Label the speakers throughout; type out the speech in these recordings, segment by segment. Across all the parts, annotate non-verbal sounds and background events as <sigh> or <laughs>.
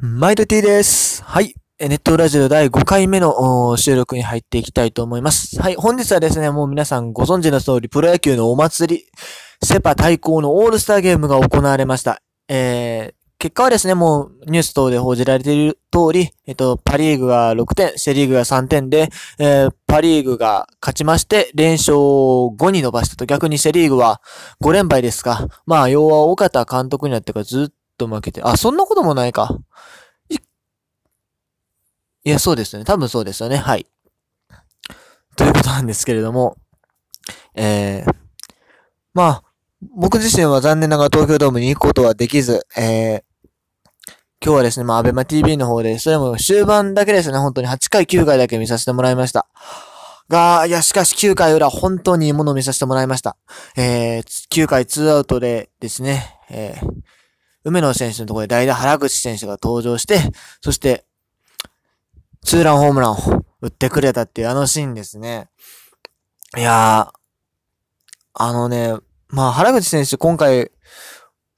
Speaker 1: マイドティです。はい。ネットラジオ第5回目の収録に入っていきたいと思います。はい。本日はですね、もう皆さんご存知の通り、プロ野球のお祭り、セパ対抗のオールスターゲームが行われました。えー、結果はですね、もうニュース等で報じられている通り、えっと、パリーグが6点、セリーグが3点で、えー、パリーグが勝ちまして、連勝を5に伸ばしたと、逆にセリーグは5連敗ですが、まあ、要は岡田監督になってからずっとと負けて、あ、そんなこともないか。い、いや、そうですね。多分そうですよね。はい。ということなんですけれども、えー、まあ、僕自身は残念ながら東京ドームに行くことはできず、えー、今日はですね、まあ、アベマ TV の方で、それも終盤だけですね、本当に8回、9回だけ見させてもらいました。が、いや、しかし9回裏、本当にいいものを見させてもらいました。えー、9回2アウトでですね、えー、梅野選手のところで代打原口選手が登場して、そして、ツーランホームランを打ってくれたっていうあのシーンですね。いやー、あのね、まあ原口選手今回、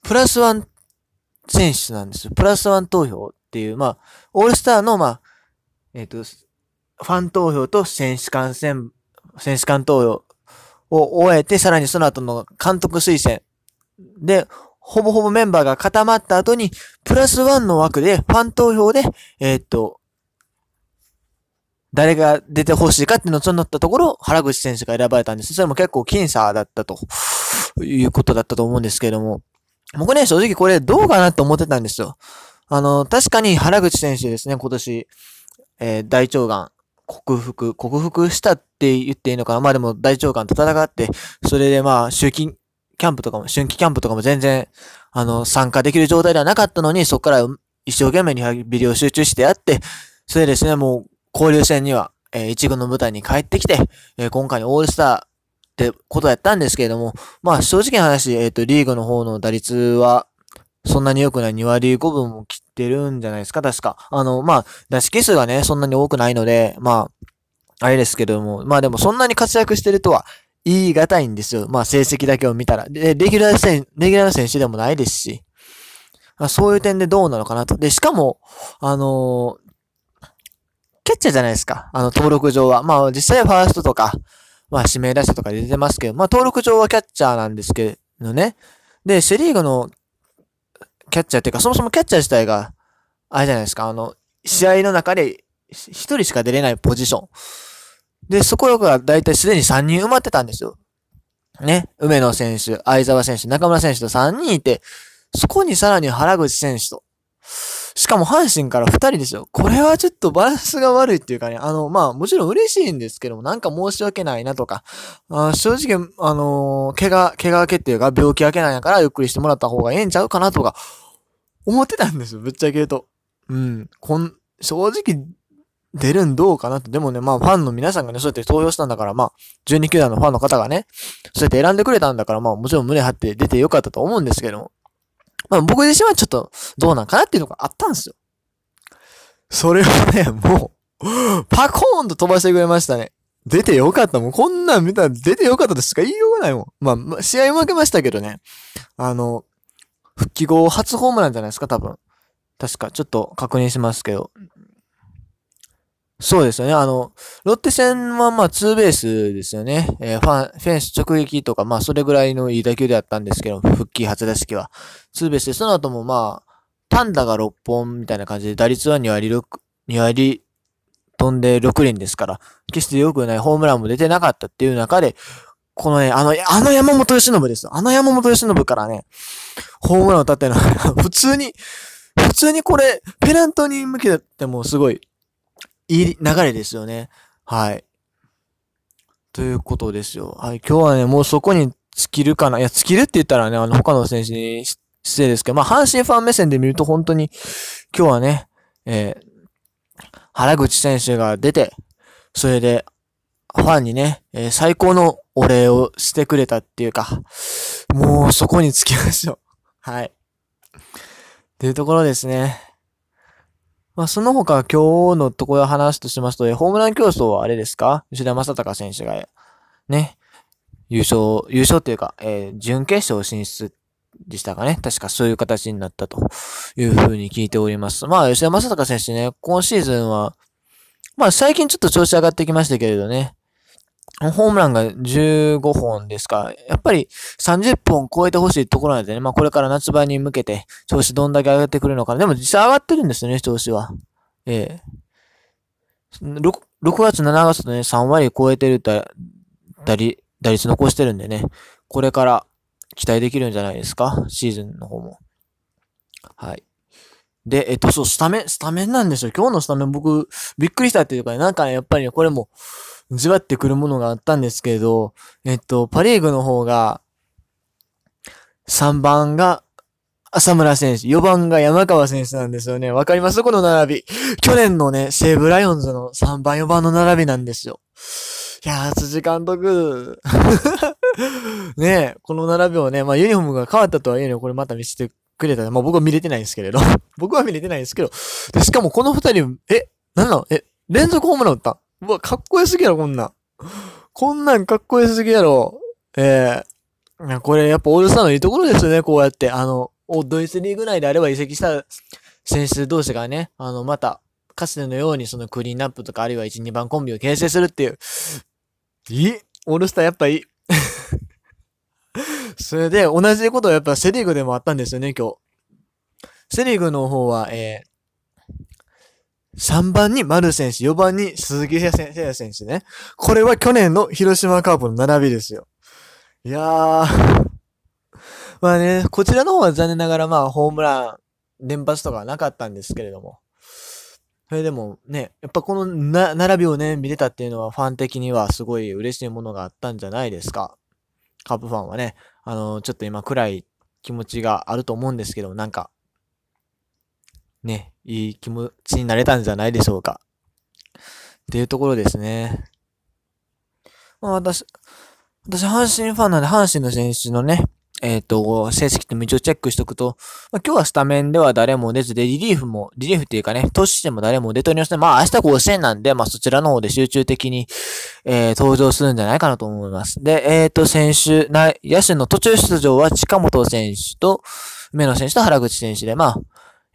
Speaker 1: プラスワン選手なんですよ。プラスワン投票っていう、まあ、オールスターの、まあ、えっ、ー、と、ファン投票と選手間選、選手間投票を終えて、さらにその後の監督推薦で、ほぼほぼメンバーが固まった後に、プラスワンの枠で、ファン投票で、えー、っと、誰が出てほしいかってのをそのったところ、原口選手が選ばれたんです。それも結構僅差だったということだったと思うんですけれども、僕ね、正直これどうかなって思ってたんですよ。あの、確かに原口選手ですね、今年、えー、大腸がん、克服、克服したって言っていいのかなまあでも大腸がんと戦って、それでまあ、周期キャンプとかも、春季キャンプとかも全然、あの、参加できる状態ではなかったのに、そこから一生懸命リハビリを集中してやって、それでですね、もう、交流戦には、えー、一軍の舞台に帰ってきて、えー、今回のオールスターってことやったんですけれども、まあ正直な話、えっ、ー、と、リーグの方の打率は、そんなに良くない2割5分も切ってるんじゃないですか、確か。あの、まあ、打式数がね、そんなに多くないので、まあ、あれですけども、まあでもそんなに活躍してるとは言い難いんですよ。まあ成績だけを見たら。で、レギュラー選、レギュラー選手でもないですし。まあ、そういう点でどうなのかなと。で、しかも、あのー、キャッチャーじゃないですか。あの、登録上は。まあ、実際はファーストとか、まあ、指名打者とか出てますけど、まあ、登録上はキャッチャーなんですけどね。で、セリーグのキャッチャーっていうか、そもそもキャッチャー自体が、あれじゃないですか、あの、試合の中で一人しか出れないポジション。で、そこがだいたいすでに3人埋まってたんですよ。ね。梅野選手、相沢選手、中村選手と3人いて、そこにさらに原口選手と。しかも阪神から2人ですよ。これはちょっとバランスが悪いっていうかね、あの、まあもちろん嬉しいんですけども、なんか申し訳ないなとか、あ正直、あのー、怪我、怪我明けっていうか病気明けなんやからゆっくりしてもらった方がええんちゃうかなとか、思ってたんですよ。ぶっちゃけ言うと。うん。こん、正直、出るんどうかなと。でもね、まあファンの皆さんがね、そうやって投票したんだから、まあ、12球団のファンの方がね、そうやって選んでくれたんだから、まあもちろん胸張って出てよかったと思うんですけども。まあ僕自身はちょっとどうなんかなっていうのがあったんですよ。それをね、もう、パコーンと飛ばしてくれましたね。出てよかったもん。こんなん見たら出てよかったとしか言いようがないもん。まあ、試合負けましたけどね。あの、復帰後初ホームランじゃないですか、多分。確か、ちょっと確認しますけど。そうですよね。あの、ロッテ戦はまあツーベースですよね。えー、ファン、フェンス直撃とか、まあそれぐらいのいい打球であったんですけど、復帰初打席は。ツーベースで、その後もまあ、パンダが6本みたいな感じで、打率は2割6、2割飛んで6輪ですから、決して良くないホームランも出てなかったっていう中で、このね、あの、あの山本由伸です。あの山本由伸からね、ホームランを打ったってのは、<laughs> 普通に、普通にこれ、ペナントに向けてもすごい、いい流れですよね。はい。ということですよ。はい。今日はね、もうそこに尽きるかな。いや、尽きるって言ったらね、あの、他の選手に失礼ですけど、まあ、阪神ファン目線で見ると本当に、今日はね、えー、原口選手が出て、それで、ファンにね、えー、最高のお礼をしてくれたっていうか、もうそこに尽きましょう。はい。っていうところですね。まあ、その他今日のところ話としますと、ホームラン競争はあれですか？吉田正尚選手が、ね、優勝、優勝というか、えー、準決勝進出でしたかね？確かそういう形になったというふうに聞いております。まあ、吉田正尚選手ね、今シーズンは、まあ最近ちょっと調子上がってきましたけれどね。ホームランが15本ですか。やっぱり30本超えてほしいところなんでね。まあこれから夏場に向けて調子どんだけ上がってくるのか。でも実際上がってるんですよね、調子は。ええ 6, 6月、7月とね、3割超えてるだ、打率、打率残してるんでね。これから期待できるんじゃないですか？シーズンの方も。はい。で、えっと、そう、スタメン、スタメンなんですよ。今日のスタメン僕、びっくりしたっていうか、ね、なんかね、やっぱりね、これも、じわってくるものがあったんですけれど、えっと、パリーグの方が、3番が浅村選手、4番が山川選手なんですよね。わかります？この並び。去年のね、西武ライオンズの3番、4番の並びなんですよ。いやー、辻監督。<laughs> ねえ、この並びをね、まあユニフォームが変わったとはいえね、これまた見せてくれた、まあ僕は見れてないですけれど。<laughs> 僕は見れてないですけど。で、しかもこの二人、え、なんなの？え、連続ホームラン打った？うわ、かっこよすぎやろ、こんなん。こんなんかっこよすぎやろ。ええー、これやっぱオールスターのいいところですよね、こうやって。あの、ドイツリーグ内であれば移籍した選手同士がね、あの、また、かつてのようにそのクリーンアップとかあるいは1、2番コンビを形成するっていう。いいオールスターやっぱいい。<laughs> それで、同じことはやっぱセリーグでもあったんですよね、今日。セリーグの方は、えー、3番に丸選手、4番に鈴木誠也選手ね。これは去年の広島カープの並びですよ。いやー。まあね、こちらの方は残念ながらまあホームラン連発とかはなかったんですけれども。それでもね、やっぱこのな、並びをね、見れたっていうのはファン的にはすごい嬉しいものがあったんじゃないですか。カープファンはね、あの、ちょっと今暗い気持ちがあると思うんですけど、なんか、ね、いい気持ちになれたんじゃないでしょうか。っていうところですね。まあ私、私阪神ファンなんで阪神の選手のね、えっ、ー、と、成績って一応チェックしとくと、まあ、今日はスタメンでは誰も出ずで、リリーフも、リリーフっていうかね、投手しても誰も出ておりません。まあ明日甲子園なんで、まあそちらの方で集中的に、えー、登場するんじゃないかなと思います。で、えっ、ー、と、選手、な、野手の途中出場は近本選手と、梅野選手と原口選手で、まあ、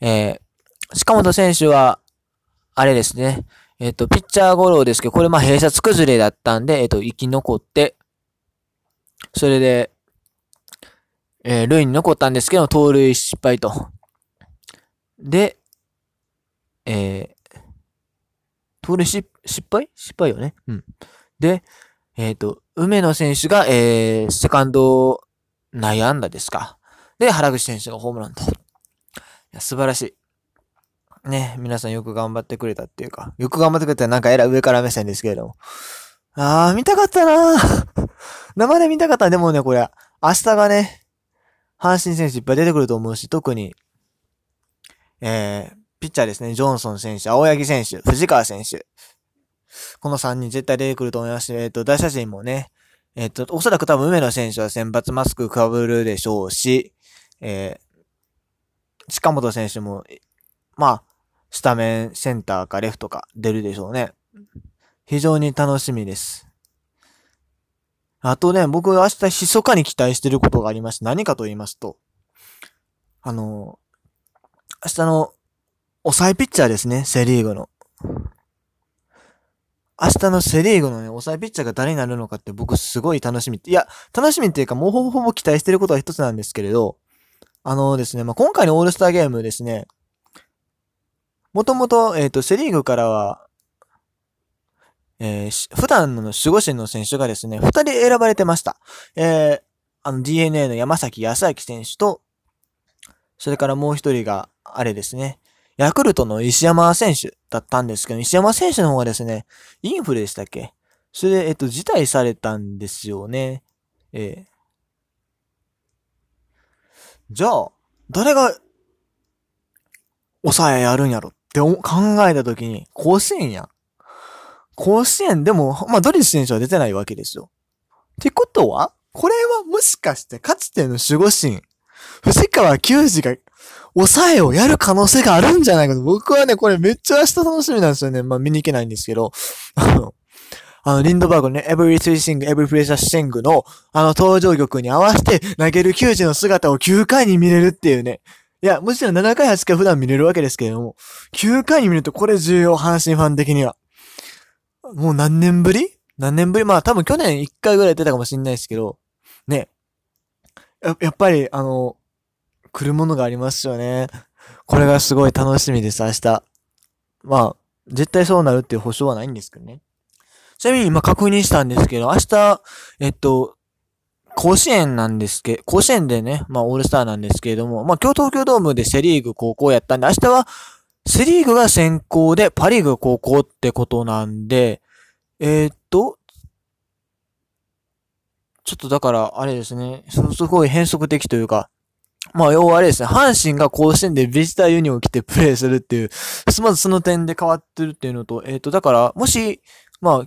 Speaker 1: えー、近本選手は、あれですね、えっ、ー、と、ピッチャーゴロですけど、これまあ閉鎖崩れだったんで、えっ、ー、と、生き残って、それで、えー、塁に残ったんですけど、盗塁失敗と。で、えー、盗塁失敗？失敗よね。うん。で、えっ、ー、と、梅野選手が、えー、セカンド内安打ですか。で、原口選手がホームランと。いや、素晴らしい。ね、皆さんよく頑張ってくれたっていうか、よく頑張ってくれたらなんかえらい上から目線ですけれども。あー、見たかったなー <laughs> 生で見たかった。でもね、これ、明日がね、阪神選手いっぱい出てくると思うし、特に、えー、ピッチャーですね、ジョンソン選手、青柳選手、藤川選手。この3人絶対出てくると思いますし、えっ、ー、と、大写真もね、えっ、ー、と、おそらく多分梅野選手は選抜マスク被るでしょうし、えー、近本選手も、まあ、スタメンセンターかレフトか出るでしょうね。非常に楽しみです。あとね、僕明日密かに期待してることがありまして、何かと言いますと、あの、明日の抑えピッチャーですね、セリーグの。明日のセリーグのね、抑えピッチャーが誰になるのかって僕すごい楽しみ。いや、楽しみっていうかもうほぼほぼ期待してることは一つなんですけれど、あのですね、まあ、今回のオールスターゲームですね、もともと、えっ、ー、と、セリーグからは、えー、普段の守護神の選手がですね、二人選ばれてました。えー、あの DNA の山崎康明選手と、それからもう一人が、あれですね、ヤクルトの石山選手だったんですけど、石山選手の方がですね、インフルでしたっけ？それで、えっと、辞退されたんですよね。えー、じゃあ、誰が、抑えやるんやろって考えたときに、甲子園やん。甲子園でも、まあ、ドリス選手は出てないわけですよ。ってことはこれはもしかしてかつての守護神、藤川球児が抑えをやる可能性があるんじゃないかと。僕はね、これめっちゃ明日楽しみなんですよね。まあ見に行けないんですけど。あの、あの、リンドバーグのね、Every Three Sing, Every Precious Sing の、あの、登場曲に合わせて投げる球児の姿を9回に見れるっていうね。いや、もちろん7回8回普段見れるわけですけれども、9回に見るとこれ重要、阪神ファン的には。もう何年ぶり？何年ぶり？まあ多分去年1回ぐらい出たかもしんないですけど、ね。ややっぱり、あの、来るものがありますよね。これがすごい楽しみです、明日。まあ、絶対そうなるっていう保証はないんですけどね。ちなみに今確認したんですけど、明日、えっと、甲子園なんですけ、甲子園でね、まあオールスターなんですけれども、まあ今日東京ドームでセリーグ高校やったんで、明日はセリーグが先行でパリーグ高校ってことなんで、えー、っと、ちょっとだから、あれですね、すごい変則的というか、まあ、要はあれですね、阪神が甲子園でビジターユニオンを着てプレイするっていう、まずその点で変わってるっていうのと、えっ、と、だから、もし、まあ、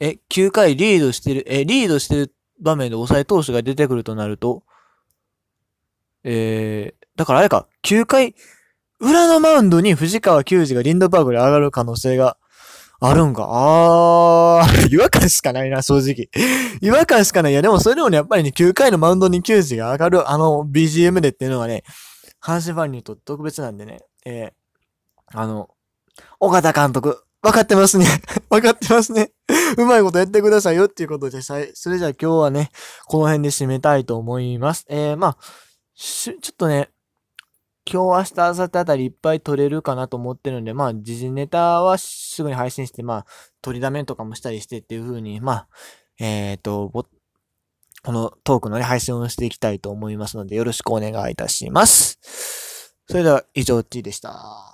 Speaker 1: え、9回リードしてる、え、リードしてる場面で抑え投手が出てくるとなると、えー、だからあれか、9回、裏のマウンドに藤川球児がリンドバーグで上がる可能性があるんか。あー、<laughs> 違和感しかないな、正直。<laughs> 違和感しかない。いや、でもそれでもね、やっぱりね、9回のマウンドに球児が上がる、あの、BGM でっていうのはね、阪神ファンにとって特別なんでね、えー、あの、岡田監督、分かってますね。<laughs> 分かってますね。うまいことやってくださいよっていうことでさえ、それじゃあ今日はね、この辺で締めたいと思います。えー、まあ、ちょっとね、今日明日、明後日あたりいっぱい撮れるかなと思ってるんで、まあ、時事ネタはすぐに配信して、まあ、取りだめとかもしたりしてっていう風に、まあ、えっ、ー、と、このトークのね、配信をしていきたいと思いますので、よろしくお願いいたします。それでは、以上 T でした。